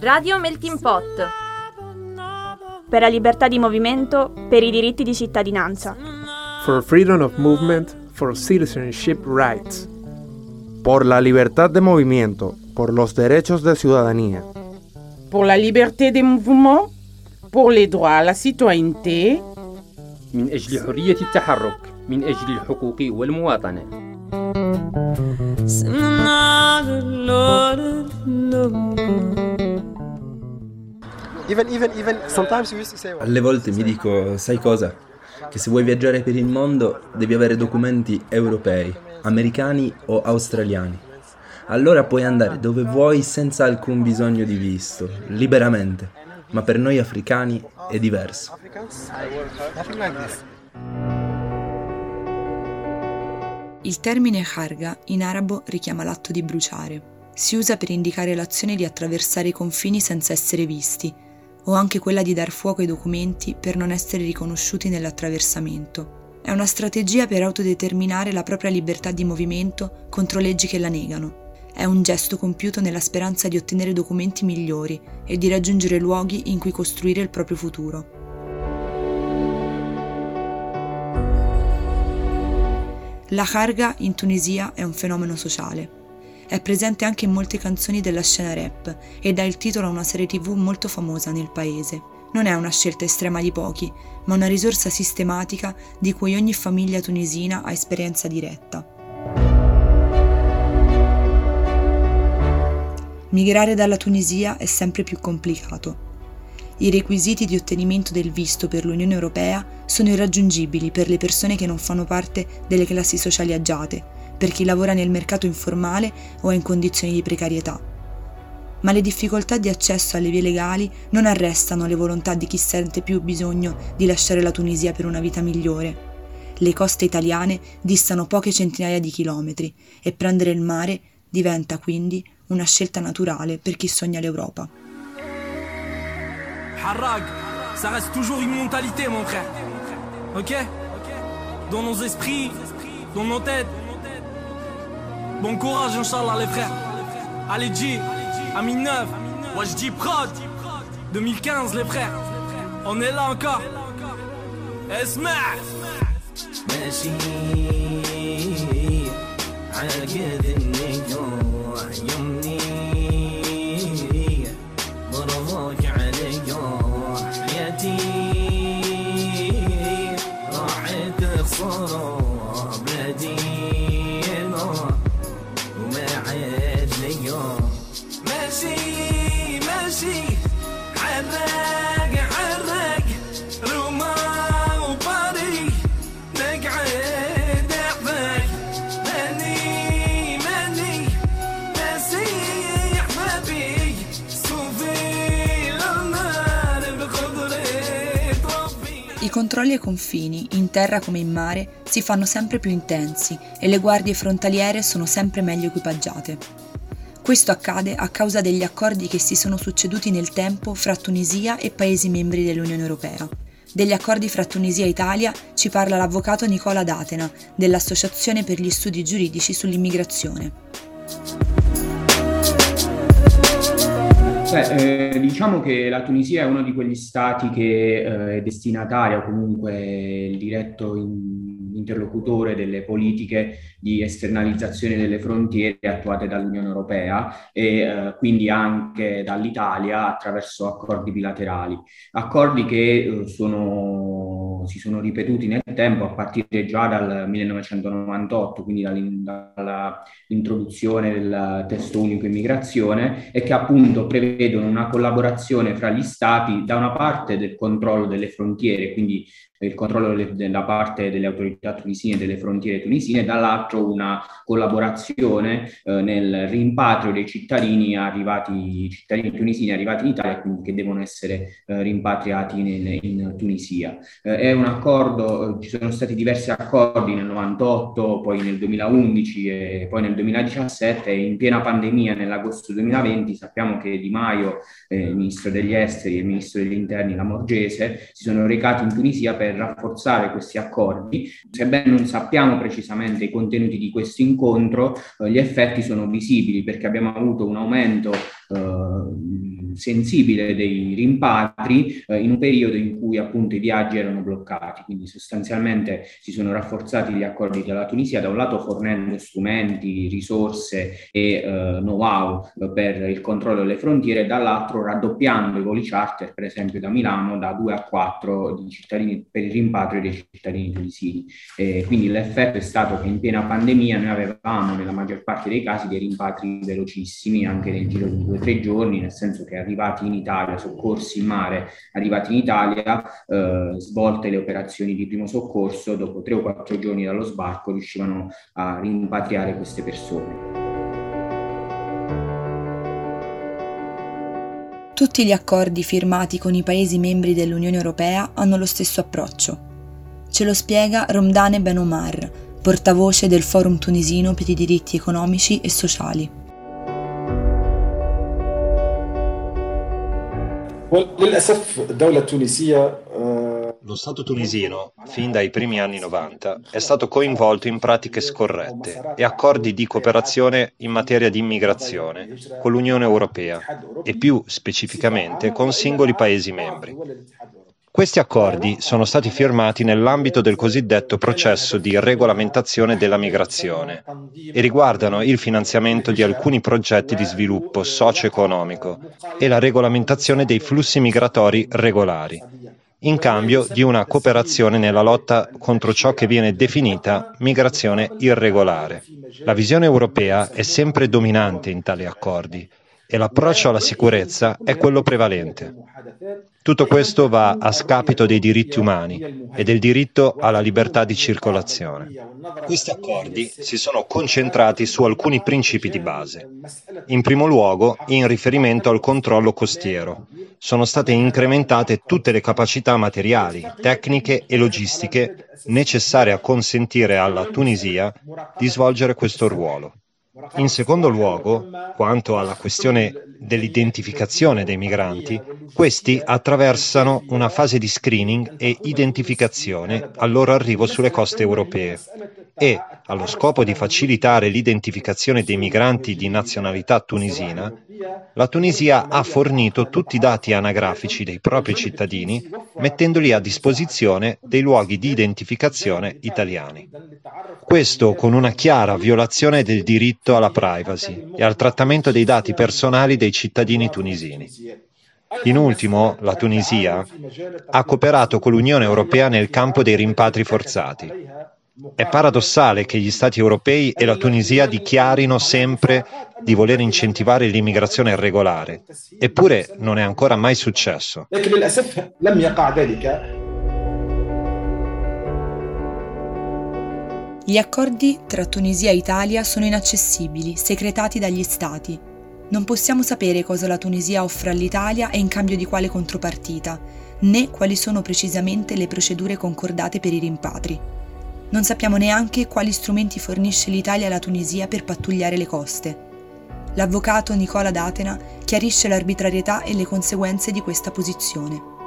Radio Melting Pot. Per la libertà di movimento, per i diritti di cittadinanza. For freedom of movement, for citizenship rights. Por la libertad de movimiento, por los derechos de ciudadanía. Pour la liberté des mouvements, pour les droits à la citoyenneté. من أجل حرية التحرك من أجل الحقوق والمواطنة Alle volte mi dico, sai cosa? Che se vuoi viaggiare per il mondo devi avere documenti europei, americani o australiani. Allora puoi andare dove vuoi senza alcun bisogno di visto, liberamente. Ma per noi africani è diverso. Il termine harga in arabo richiama l'atto di bruciare. Si usa per indicare l'azione di attraversare i confini senza essere visti, o anche quella di dar fuoco ai documenti per non essere riconosciuti nell'attraversamento. È una strategia per autodeterminare la propria libertà di movimento contro leggi che la negano. È un gesto compiuto nella speranza di ottenere documenti migliori e di raggiungere luoghi in cui costruire il proprio futuro. La harga in Tunisia è un fenomeno sociale. È presente anche in molte canzoni della scena rap e dà il titolo a una serie tv molto famosa nel paese. Non è una scelta estrema di pochi, ma una risorsa sistematica di cui ogni famiglia tunisina ha esperienza diretta. Migrare dalla Tunisia è sempre più complicato. I requisiti di ottenimento del visto per l'Unione Europea sono irraggiungibili per le persone che non fanno parte delle classi sociali agiate, per chi lavora nel mercato informale o è in condizioni di precarietà. Ma le difficoltà di accesso alle vie legali non arrestano le volontà di chi sente più bisogno di lasciare la Tunisia per una vita migliore. Le coste italiane distano poche centinaia di chilometri e prendere il mare diventa quindi una scelta naturale per chi sogna l'Europa. Harrag, ça reste toujours une mentalité, mon frère. Ok Dans nos esprits, dans nos têtes. Bon courage, Inch'Allah, les frères. Allez, G, Ami 9, moi je dis prod. 2015, les frères. On est là encore. Esma ماشي عاقد النجوح Controlli ai confini, in terra come in mare, si fanno sempre più intensi e le guardie frontaliere sono sempre meglio equipaggiate. Questo accade a causa degli accordi che si sono succeduti nel tempo fra Tunisia e Paesi membri dell'Unione Europea. Degli accordi fra Tunisia e Italia ci parla l'avvocato Nicola D'Atena, dell'Associazione per gli studi giuridici sull'immigrazione. Beh, eh, diciamo che la Tunisia è uno di quegli stati che eh, è destinatario o comunque il diretto in- interlocutore delle politiche di esternalizzazione delle frontiere attuate dall'Unione Europea e eh, quindi anche dall'Italia attraverso accordi bilaterali. Accordi che eh, si sono ripetuti nel tempo a partire già dal 1998, quindi dall'in- dall'introduzione del testo unico immigrazione e che appunto prevedono una collaborazione fra gli stati da una parte del controllo delle frontiere, quindi il controllo da parte delle autorità tunisine delle frontiere tunisine, dall'altro una collaborazione eh, nel rimpatrio dei cittadini arrivati, cittadini tunisini arrivati in Italia, quindi che devono essere eh, rimpatriati in, in Tunisia. Eh, un accordo, ci sono stati diversi accordi nel 98, poi nel 2011 e poi nel 2017 in piena pandemia nell'agosto 2020 sappiamo che Di Maio, eh, il ministro degli esteri e il ministro degli interni Lamorgese si sono recati in Tunisia per rafforzare questi accordi. Sebbene non sappiamo precisamente i contenuti di questo incontro, eh, gli effetti sono visibili perché abbiamo avuto un aumento eh, sensibile dei rimpatri eh, in un periodo in cui appunto i viaggi erano bloccati, quindi sostanzialmente si sono rafforzati gli accordi della Tunisia, da un lato fornendo strumenti, risorse e eh, know-how per il controllo delle frontiere, dall'altro raddoppiando i voli charter, per esempio da Milano, da 2 a 4 di cittadini, per il rimpatrio dei cittadini tunisini. E quindi l'effetto è stato che in piena pandemia noi avevamo nella maggior parte dei casi dei rimpatri velocissimi, anche nel giro di due o tre giorni, nel senso che arrivati in Italia, soccorsi in mare, arrivati in Italia, eh, svolte le operazioni di primo soccorso, dopo tre o quattro giorni dallo sbarco riuscivano a rimpatriare queste persone. Tutti gli accordi firmati con i Paesi membri dell'Unione Europea hanno lo stesso approccio. Ce lo spiega Romdane Ben Omar, portavoce del Forum tunisino per i diritti economici e sociali. Lo Stato tunisino, fin dai primi anni 90, è stato coinvolto in pratiche scorrette e accordi di cooperazione in materia di immigrazione con l'Unione Europea e più specificamente con singoli Paesi membri. Questi accordi sono stati firmati nell'ambito del cosiddetto processo di regolamentazione della migrazione e riguardano il finanziamento di alcuni progetti di sviluppo socio-economico e la regolamentazione dei flussi migratori regolari, in cambio di una cooperazione nella lotta contro ciò che viene definita migrazione irregolare. La visione europea è sempre dominante in tali accordi e l'approccio alla sicurezza è quello prevalente. Tutto questo va a scapito dei diritti umani e del diritto alla libertà di circolazione. Questi accordi si sono concentrati su alcuni principi di base. In primo luogo, in riferimento al controllo costiero, sono state incrementate tutte le capacità materiali, tecniche e logistiche necessarie a consentire alla Tunisia di svolgere questo ruolo. In secondo luogo, quanto alla questione dell'identificazione dei migranti, questi attraversano una fase di screening e identificazione al loro arrivo sulle coste europee e, allo scopo di facilitare l'identificazione dei migranti di nazionalità tunisina, la Tunisia ha fornito tutti i dati anagrafici dei propri cittadini, mettendoli a disposizione dei luoghi di identificazione italiani. Questo con una chiara violazione del diritto alla privacy e al trattamento dei dati personali dei cittadini tunisini. In ultimo, la Tunisia ha cooperato con l'Unione Europea nel campo dei rimpatri forzati. È paradossale che gli Stati europei e la Tunisia dichiarino sempre di voler incentivare l'immigrazione regolare, eppure non è ancora mai successo. Gli accordi tra Tunisia e Italia sono inaccessibili, secretati dagli Stati. Non possiamo sapere cosa la Tunisia offre all'Italia e in cambio di quale contropartita, né quali sono precisamente le procedure concordate per i rimpatri. Non sappiamo neanche quali strumenti fornisce l'Italia alla Tunisia per pattugliare le coste. L'avvocato Nicola D'Atena chiarisce l'arbitrarietà e le conseguenze di questa posizione.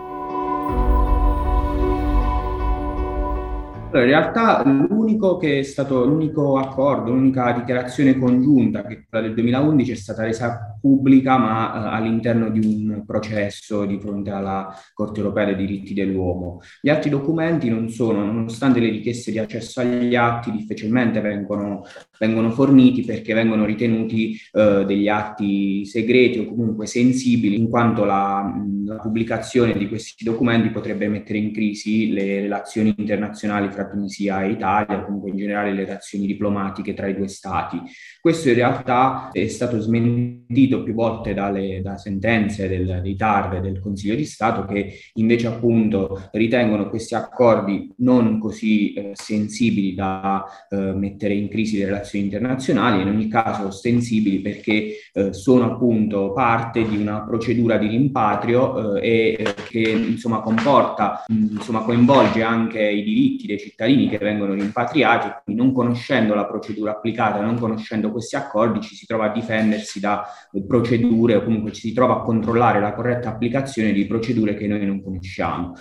In realtà l'unico che è stato l'unico accordo, l'unica dichiarazione congiunta che è quella del 2011 è stata resa pubblica ma eh, all'interno di un processo di fronte alla Corte europea dei diritti dell'uomo. Gli altri documenti non sono, nonostante le richieste di accesso agli atti difficilmente vengono, vengono forniti perché vengono ritenuti eh, degli atti segreti o comunque sensibili in quanto la, la pubblicazione di questi documenti potrebbe mettere in crisi le relazioni internazionali fra Tunisia e Italia, comunque in generale le relazioni diplomatiche tra i due stati. Questo in realtà è stato smentito più volte dalle da sentenze del, dei TAR del Consiglio di Stato che invece appunto ritengono questi accordi non così eh, sensibili da eh, mettere in crisi le relazioni internazionali, in ogni caso ostensibili perché eh, sono appunto parte di una procedura di rimpatrio eh, e eh, che insomma comporta, insomma coinvolge anche i diritti dei cittadini che vengono rimpatriati, quindi non conoscendo la procedura applicata, non conoscendo questi accordi, ci si trova a difendersi da procedure o comunque ci si trova a controllare la corretta applicazione di procedure che noi non conosciamo.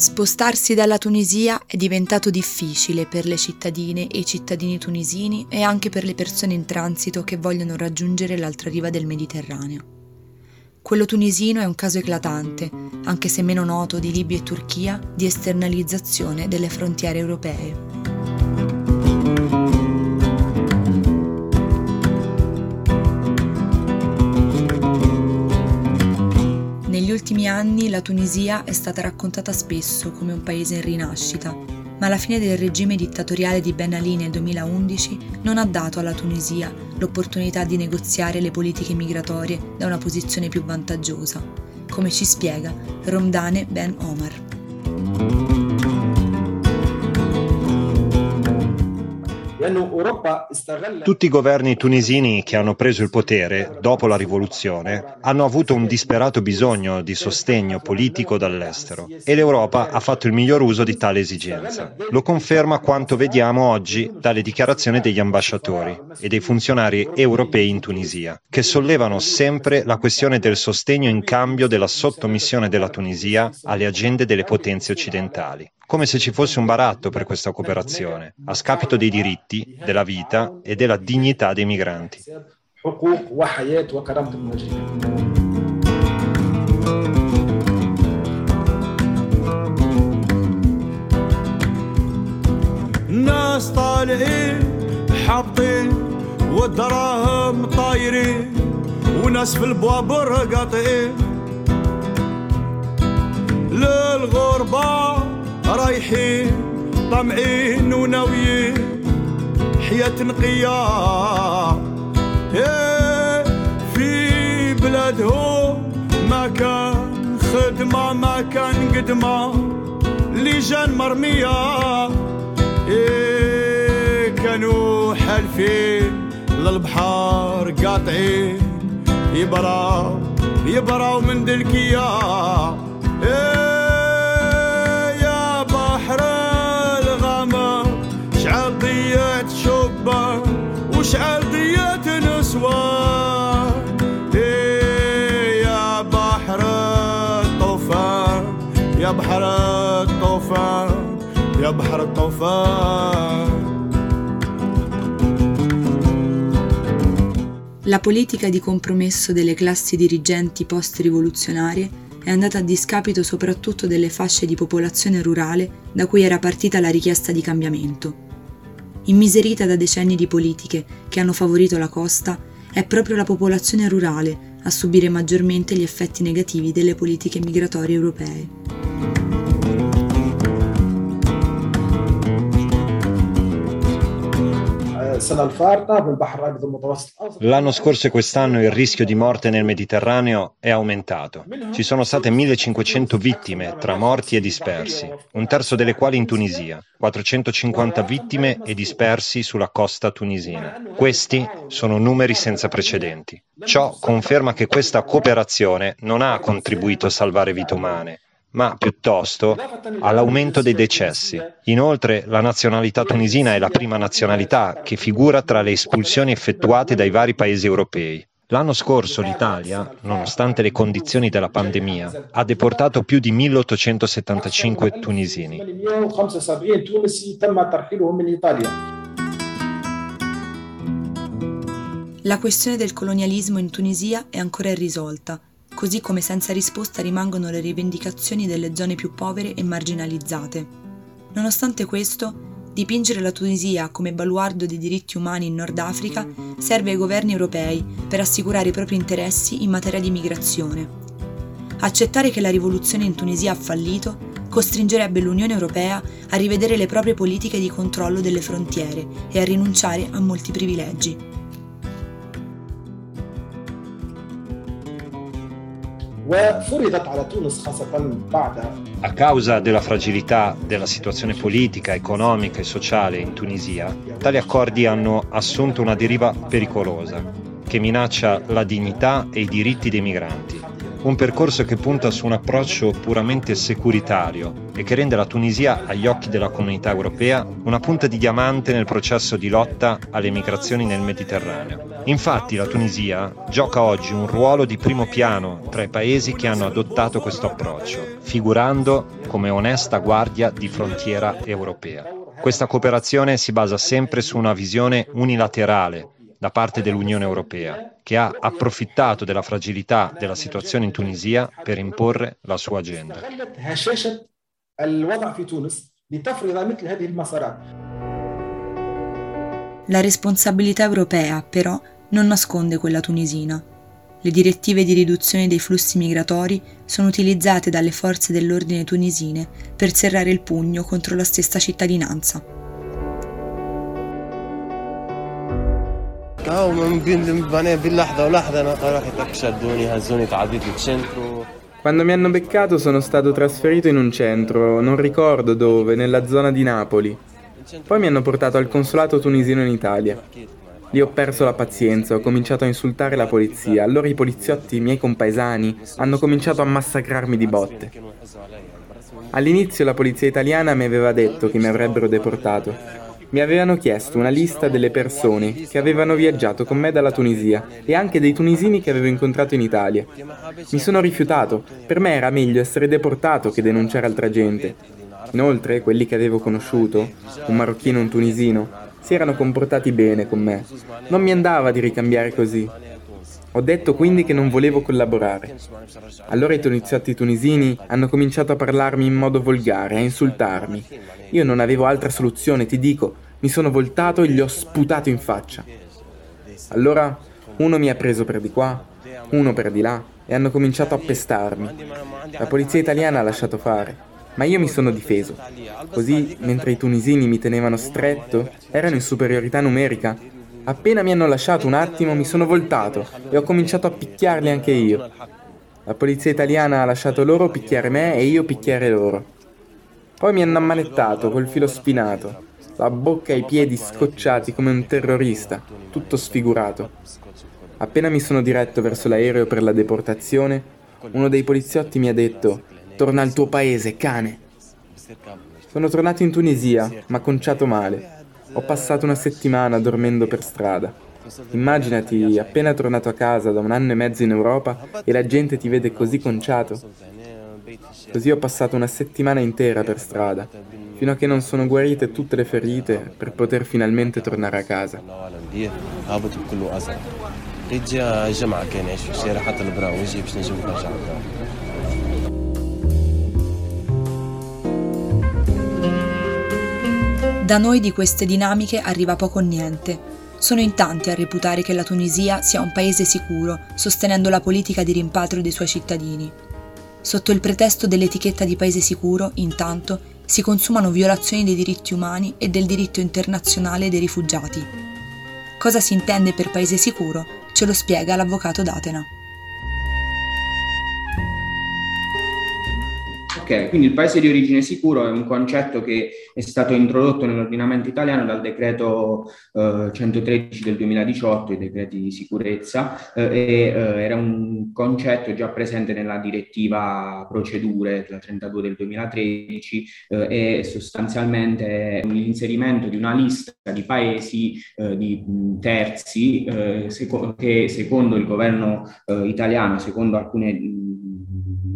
Spostarsi dalla Tunisia è diventato difficile per le cittadine e i cittadini tunisini e anche per le persone in transito che vogliono raggiungere l'altra riva del Mediterraneo. Quello tunisino è un caso eclatante, anche se meno noto di Libia e Turchia, di esternalizzazione delle frontiere europee. Ultimi anni la Tunisia è stata raccontata spesso come un paese in rinascita, ma la fine del regime dittatoriale di Ben Ali nel 2011 non ha dato alla Tunisia l'opportunità di negoziare le politiche migratorie da una posizione più vantaggiosa, come ci spiega Romdane Ben Omar. Tutti i governi tunisini che hanno preso il potere dopo la rivoluzione hanno avuto un disperato bisogno di sostegno politico dall'estero e l'Europa ha fatto il miglior uso di tale esigenza. Lo conferma quanto vediamo oggi dalle dichiarazioni degli ambasciatori e dei funzionari europei in Tunisia, che sollevano sempre la questione del sostegno in cambio della sottomissione della Tunisia alle agende delle potenze occidentali come se ci fosse un baratto per questa cooperazione, a scapito dei diritti, della vita e della dignità dei migranti. ناس طالعين حابطين والدراهم طايرين وناس في البوابر قاطعين للغربة رايحين طمعين وناويين حياة نقية. في بلادهم ما كان خدمة ما كان قدمة. لجان مرمية. إيه كانوا حالفين للبحر قاطعين. يبراو يبراو من دلكية. وشعل ضيات نسوان إيه يا بحر الطوفان يا بحر الطوفان يا بحر الطوفان La politica di compromesso delle classi dirigenti post-rivoluzionarie è andata a discapito soprattutto delle fasce di popolazione rurale da cui era partita la richiesta di cambiamento. Immiserita da decenni di politiche che hanno favorito la costa, è proprio la popolazione rurale a subire maggiormente gli effetti negativi delle politiche migratorie europee. L'anno scorso e quest'anno il rischio di morte nel Mediterraneo è aumentato. Ci sono state 1500 vittime tra morti e dispersi, un terzo delle quali in Tunisia, 450 vittime e dispersi sulla costa tunisina. Questi sono numeri senza precedenti. Ciò conferma che questa cooperazione non ha contribuito a salvare vite umane, ma piuttosto all'aumento dei decessi. Inoltre la nazionalità tunisina è la prima nazionalità che figura tra le espulsioni effettuate dai vari paesi europei. L'anno scorso l'Italia, nonostante le condizioni della pandemia, ha deportato più di 1875 tunisini. La questione del colonialismo in Tunisia è ancora irrisolta così come senza risposta rimangono le rivendicazioni delle zone più povere e marginalizzate. Nonostante questo, dipingere la Tunisia come baluardo dei diritti umani in Nord Africa serve ai governi europei per assicurare i propri interessi in materia di migrazione. Accettare che la rivoluzione in Tunisia ha fallito costringerebbe l'Unione Europea a rivedere le proprie politiche di controllo delle frontiere e a rinunciare a molti privilegi. A causa della fragilità della situazione politica, economica e sociale in Tunisia, tali accordi hanno assunto una deriva pericolosa. che minaccia la dignità e i diritti dei migranti. Un percorso che punta su un approccio puramente securitario e che rende la Tunisia, agli occhi della comunità europea, una punta di diamante nel processo di lotta alle migrazioni nel Mediterraneo. Infatti la Tunisia gioca oggi un ruolo di primo piano tra i paesi che hanno adottato questo approccio, figurando come onesta guardia di frontiera europea. Questa cooperazione si basa sempre su una visione unilaterale da parte dell'Unione Europea, che ha approfittato della fragilità della situazione in Tunisia per imporre la sua agenda. La responsabilità europea, però, non nasconde quella tunisina. Le direttive di riduzione dei flussi migratori sono utilizzate dalle forze dell'ordine tunisine per serrare il pugno contro la stessa cittadinanza. Quando mi hanno beccato sono stato trasferito in un centro, non ricordo dove, nella zona di Napoli. Poi mi hanno portato al consolato tunisino in Italia. Lì ho perso la pazienza, ho cominciato a insultare la polizia, allora i poliziotti, i miei compaesani, hanno cominciato a massacrarmi di botte. All'inizio la polizia italiana mi aveva detto che mi avrebbero deportato. Mi avevano chiesto una lista delle persone che avevano viaggiato con me dalla Tunisia e anche dei tunisini che avevo incontrato in Italia. Mi sono rifiutato, per me era meglio essere deportato che denunciare altra gente. Inoltre, quelli che avevo conosciuto, un marocchino e un tunisino, si erano comportati bene con me. Non mi andava di ricambiare così. Ho detto quindi che non volevo collaborare. Allora i poliziotti tunisini hanno cominciato a parlarmi in modo volgare, a insultarmi. Io non avevo altra soluzione, ti dico, mi sono voltato e gli ho sputato in faccia. Allora uno mi ha preso per di qua, uno per di là e hanno cominciato a pestarmi. La polizia italiana ha lasciato fare, ma io mi sono difeso. Così, mentre i tunisini mi tenevano stretto, erano in superiorità numerica, Appena mi hanno lasciato un attimo mi sono voltato e ho cominciato a picchiarli anche io. La polizia italiana ha lasciato loro picchiare me e io picchiare loro. Poi mi hanno ammanettato col filo spinato, la bocca e i piedi scocciati come un terrorista, tutto sfigurato. Appena mi sono diretto verso l'aereo per la deportazione, uno dei poliziotti mi ha detto Torna al tuo paese, cane. Sono tornato in Tunisia, ma conciato male. Ho passato una settimana dormendo per strada. Immaginati appena tornato a casa da un anno e mezzo in Europa e la gente ti vede così conciato. Così ho passato una settimana intera per strada, fino a che non sono guarite tutte le ferite per poter finalmente tornare a casa. Da noi di queste dinamiche arriva poco o niente. Sono in tanti a reputare che la Tunisia sia un paese sicuro, sostenendo la politica di rimpatrio dei suoi cittadini. Sotto il pretesto dell'etichetta di paese sicuro, intanto, si consumano violazioni dei diritti umani e del diritto internazionale dei rifugiati. Cosa si intende per paese sicuro? Ce lo spiega l'avvocato Datena. Ok, quindi il paese di origine sicuro è un concetto che è stato introdotto nell'ordinamento italiano dal decreto eh, 113 del 2018, i decreti di sicurezza, eh, e eh, era un concetto già presente nella direttiva procedure, la 32 del 2013, eh, e sostanzialmente l'inserimento di una lista di paesi eh, di terzi eh, seco- che secondo il governo italiano, secondo alcune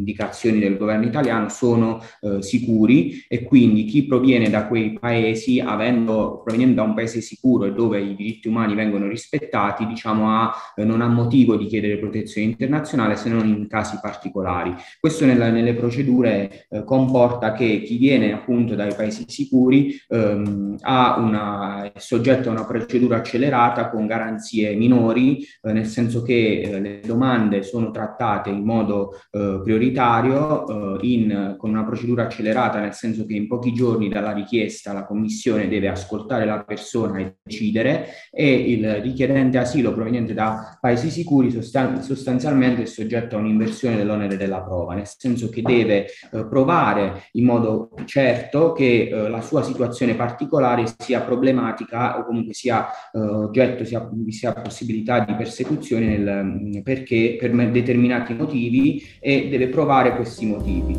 indicazioni del governo italiano sono eh, sicuri e quindi chi proviene da quei paesi, avendo, provenendo da un paese sicuro e dove i diritti umani vengono rispettati, diciamo ha, eh, non ha motivo di chiedere protezione internazionale se non in casi particolari. Questo nella, nelle procedure eh, comporta che chi viene appunto dai paesi sicuri ehm, ha una, è soggetto a una procedura accelerata con garanzie minori, eh, nel senso che eh, le domande sono trattate in modo prioritario prioritario eh, in, con una procedura accelerata, nel senso che in pochi giorni dalla richiesta la Commissione deve ascoltare la persona e decidere e il richiedente asilo proveniente da paesi sicuri sostan- sostanzialmente è soggetto a un'inversione dell'onere della prova, nel senso che deve eh, provare in modo certo che eh, la sua situazione particolare sia problematica o comunque sia eh, oggetto, sia, sia possibilità di persecuzione nel, perché per determinati motivi e deve provare questi motivi.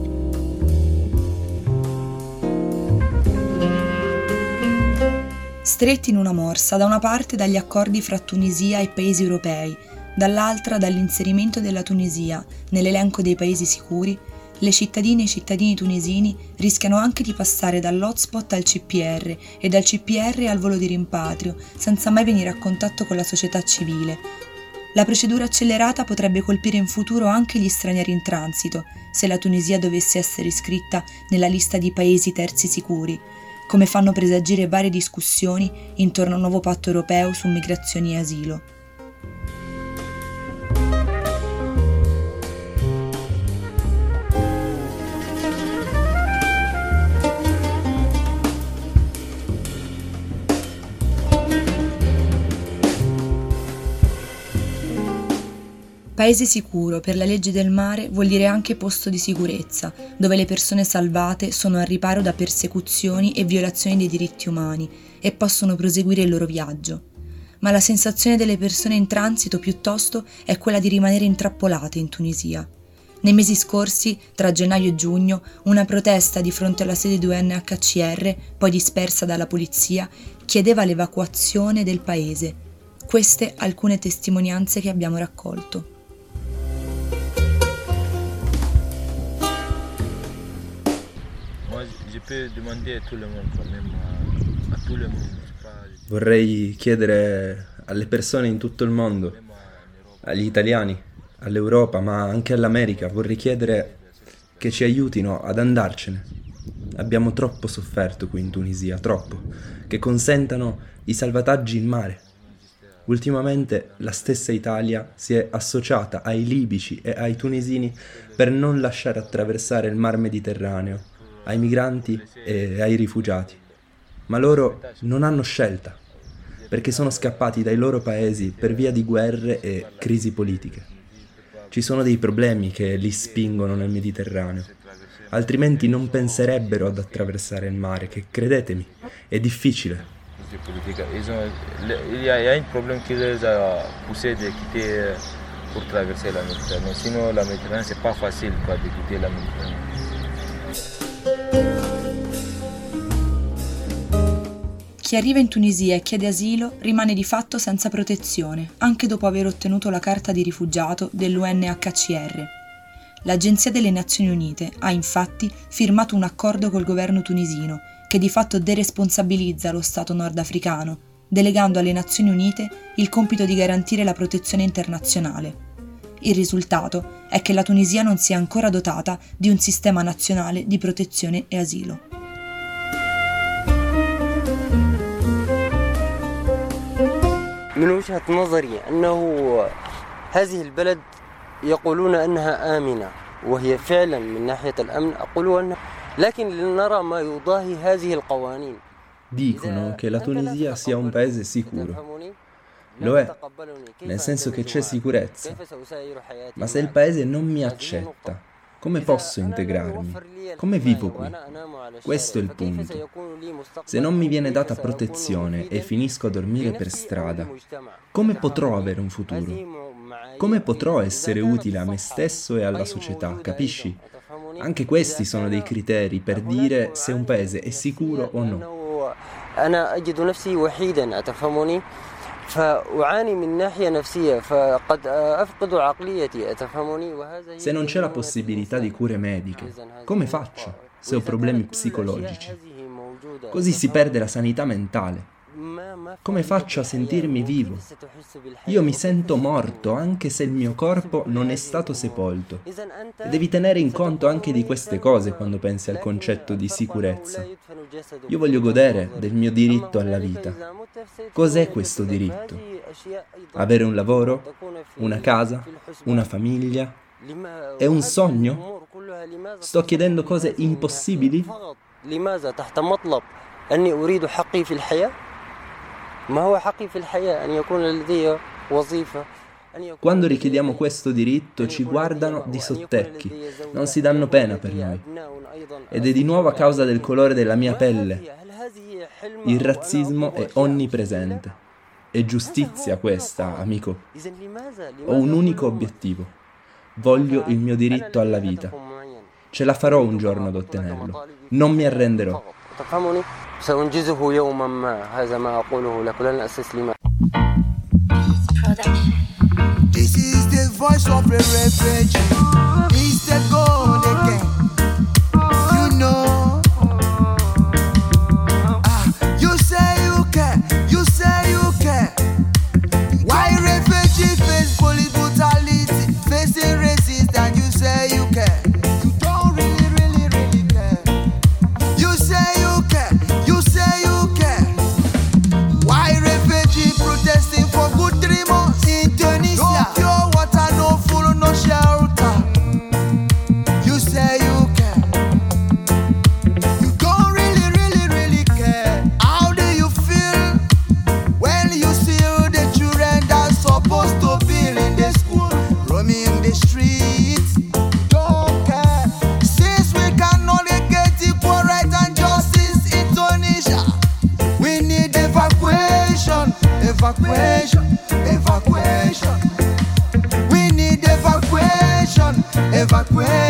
Stretti in una morsa, da una parte dagli accordi fra Tunisia e paesi europei, dall'altra dall'inserimento della Tunisia nell'elenco dei paesi sicuri, le cittadine e i cittadini tunisini rischiano anche di passare dall'hotspot al CPR e dal CPR al volo di rimpatrio, senza mai venire a contatto con la società civile. La procedura accelerata potrebbe colpire in futuro anche gli stranieri in transito, se la Tunisia dovesse essere iscritta nella lista di paesi terzi sicuri, come fanno presagire varie discussioni intorno a un nuovo patto europeo su migrazioni e asilo. Paese sicuro per la legge del mare vuol dire anche posto di sicurezza, dove le persone salvate sono al riparo da persecuzioni e violazioni dei diritti umani e possono proseguire il loro viaggio. Ma la sensazione delle persone in transito piuttosto è quella di rimanere intrappolate in Tunisia. Nei mesi scorsi, tra gennaio e giugno, una protesta di fronte alla sede di UNHCR, poi dispersa dalla polizia, chiedeva l'evacuazione del paese. Queste alcune testimonianze che abbiamo raccolto. Vorrei chiedere alle persone in tutto il mondo, agli italiani, all'Europa, ma anche all'America, vorrei chiedere che ci aiutino ad andarcene. Abbiamo troppo sofferto qui in Tunisia, troppo, che consentano i salvataggi in mare. Ultimamente la stessa Italia si è associata ai libici e ai tunisini per non lasciare attraversare il mar Mediterraneo ai migranti e ai rifugiati. Ma loro non hanno scelta, perché sono scappati dai loro paesi per via di guerre e crisi politiche. Ci sono dei problemi che li spingono nel Mediterraneo, altrimenti non penserebbero ad attraversare il mare, che credetemi, è difficile. Il a un problème qui les a poussés de quitter pour traverser la Méditerranée. Sinon, la Méditerranée, c'est pas facile quoi, de quitter la Méditerranée. Chi arriva in Tunisia e chiede asilo rimane di fatto senza protezione, anche dopo aver ottenuto la carta di rifugiato dell'UNHCR. L'Agenzia delle Nazioni Unite ha infatti firmato un accordo col governo tunisino che di fatto deresponsabilizza lo Stato nordafricano, delegando alle Nazioni Unite il compito di garantire la protezione internazionale. Il risultato è che la Tunisia non sia ancora dotata di un sistema nazionale di protezione e asilo. من وجهة نظري أنه هذه البلد يقولون أنها آمنة وهي فعلا من ناحية الأمن أقول أنها لكن لنرى ما يضاهي هذه القوانين. Dicono che la Tunisia sia un paese sicuro. Lo è, nel senso che c'è sicurezza. Ma se il paese non mi accetta, come posso integrarmi? Come vivo qui? Questo è il punto. Se non mi viene data protezione e finisco a dormire per strada, come potrò avere un futuro? Come potrò essere utile a me stesso e alla società, capisci? Anche questi sono dei criteri per dire se un paese è sicuro o no. أنا أجد نفسي وحيدا أتفهمني se non c'è la possibilità di cure mediche, come faccio se ho problemi psicologici? Così si perde la sanità mentale. Come faccio a sentirmi vivo? Io mi sento morto anche se il mio corpo non è stato sepolto. E devi tenere in conto anche di queste cose quando pensi al concetto di sicurezza. Io voglio godere del mio diritto alla vita. Cos'è questo diritto? Avere un lavoro, una casa, una famiglia? È un sogno? Sto chiedendo cose impossibili? لماذا تحت مطلب أني أريد حقي في الحياة؟ quando richiediamo questo diritto ci guardano di sottecchi, non si danno pena per noi. Ed è di nuovo a causa del colore della mia pelle. Il razzismo è onnipresente. È giustizia questa, amico. Ho un unico obiettivo. Voglio il mio diritto alla vita. Ce la farò un giorno ad ottenerlo. Non mi arrenderò. تفهمني سأنجزه يوما ما هذا ما أقوله لك لن أستسلم This is the voice of a refugee. It's the God. evacuation, evacuation. We need evacuation, evacuation.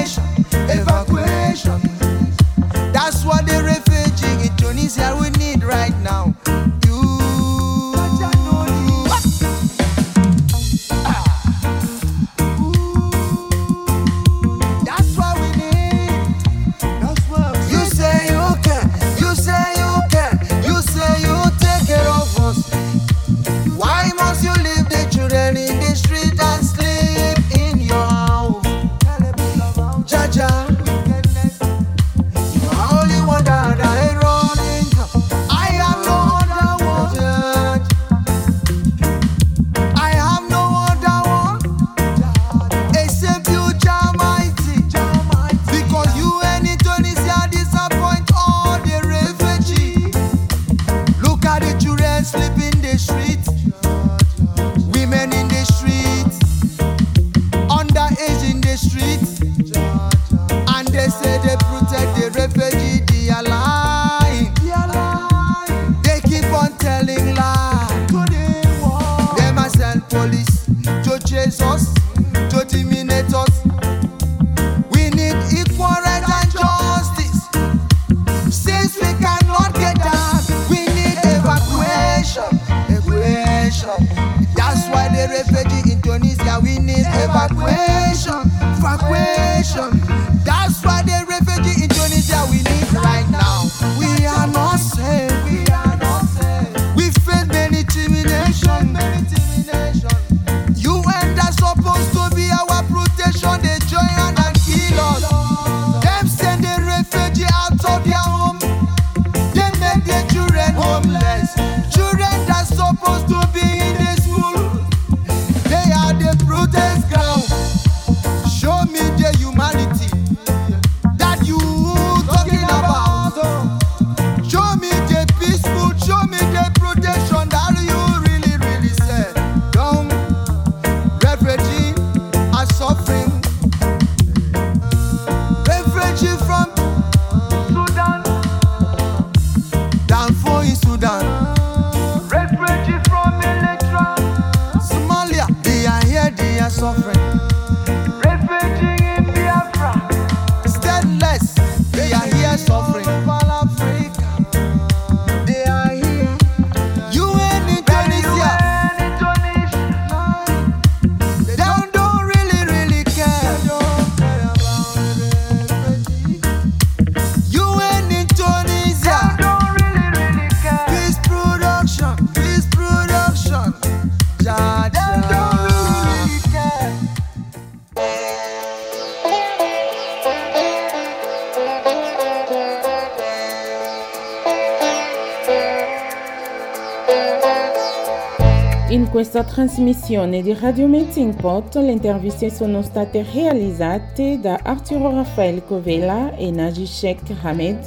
Questa trasmissione di Radio Melting Pot le interviste sono state realizzate da Arturo Rafael Covela e Naji Hamed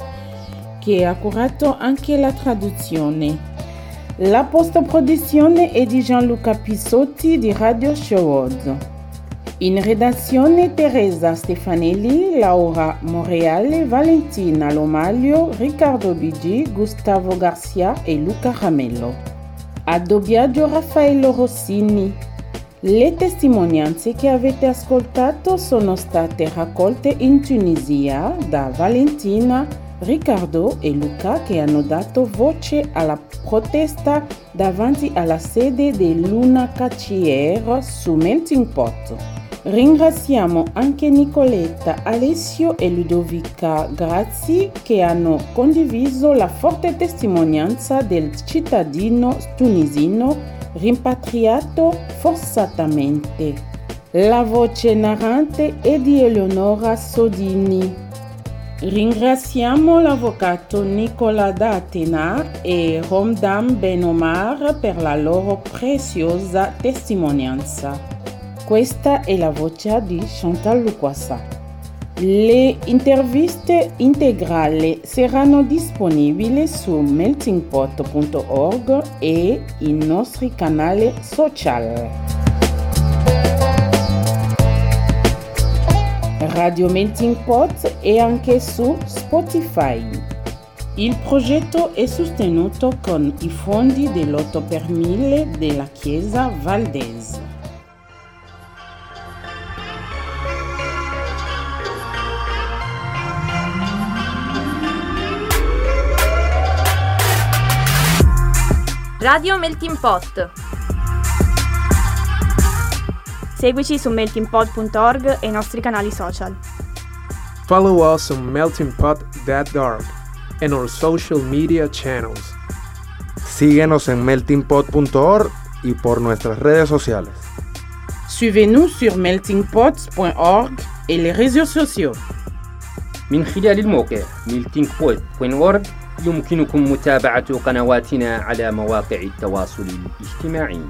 che ha curato anche la traduzione. La post-produzione è di Gianluca Pisotti di Radio Showod. In redazione Teresa Stefanelli, Laura Moreale, Valentina Lomaglio, Riccardo Bigi, Gustavo Garcia e Luca Ramello. A doppiaggio Raffaello Rossini. Le testimonianze che avete ascoltato sono state raccolte in Tunisia da Valentina, Riccardo e Luca che hanno dato voce alla protesta davanti alla sede dell'UNHCR su Melting Pot. Ringraziamo anche Nicoletta, Alessio e Ludovica Grazzi che hanno condiviso la forte testimonianza del cittadino tunisino rimpatriato forzatamente. La voce narrante è di Eleonora Sodini. Ringraziamo l'avvocato Nicola D'Atenar e Romdam Benomar per la loro preziosa testimonianza. Questa è la voce di Chantal Luquassa. Le interviste integrali saranno disponibili su meltingpot.org e i nostri canali social. Radio Melting Pot è anche su Spotify. Il progetto è sostenuto con i fondi dell'8 per 1000 della Chiesa Valdese. Radio Melting Pot. Seguici su meltingpot.org e i nostri canali social. Follow us on meltingpot.org and our social media channels. Síguenos en meltingpot.org y por nuestras redes sociales. Suivez-nous sur meltingpot.org et les réseaux sociaux. من خلال الموقع meltingpot.org يمكنكم متابعة قنواتنا على مواقع التواصل الاجتماعي.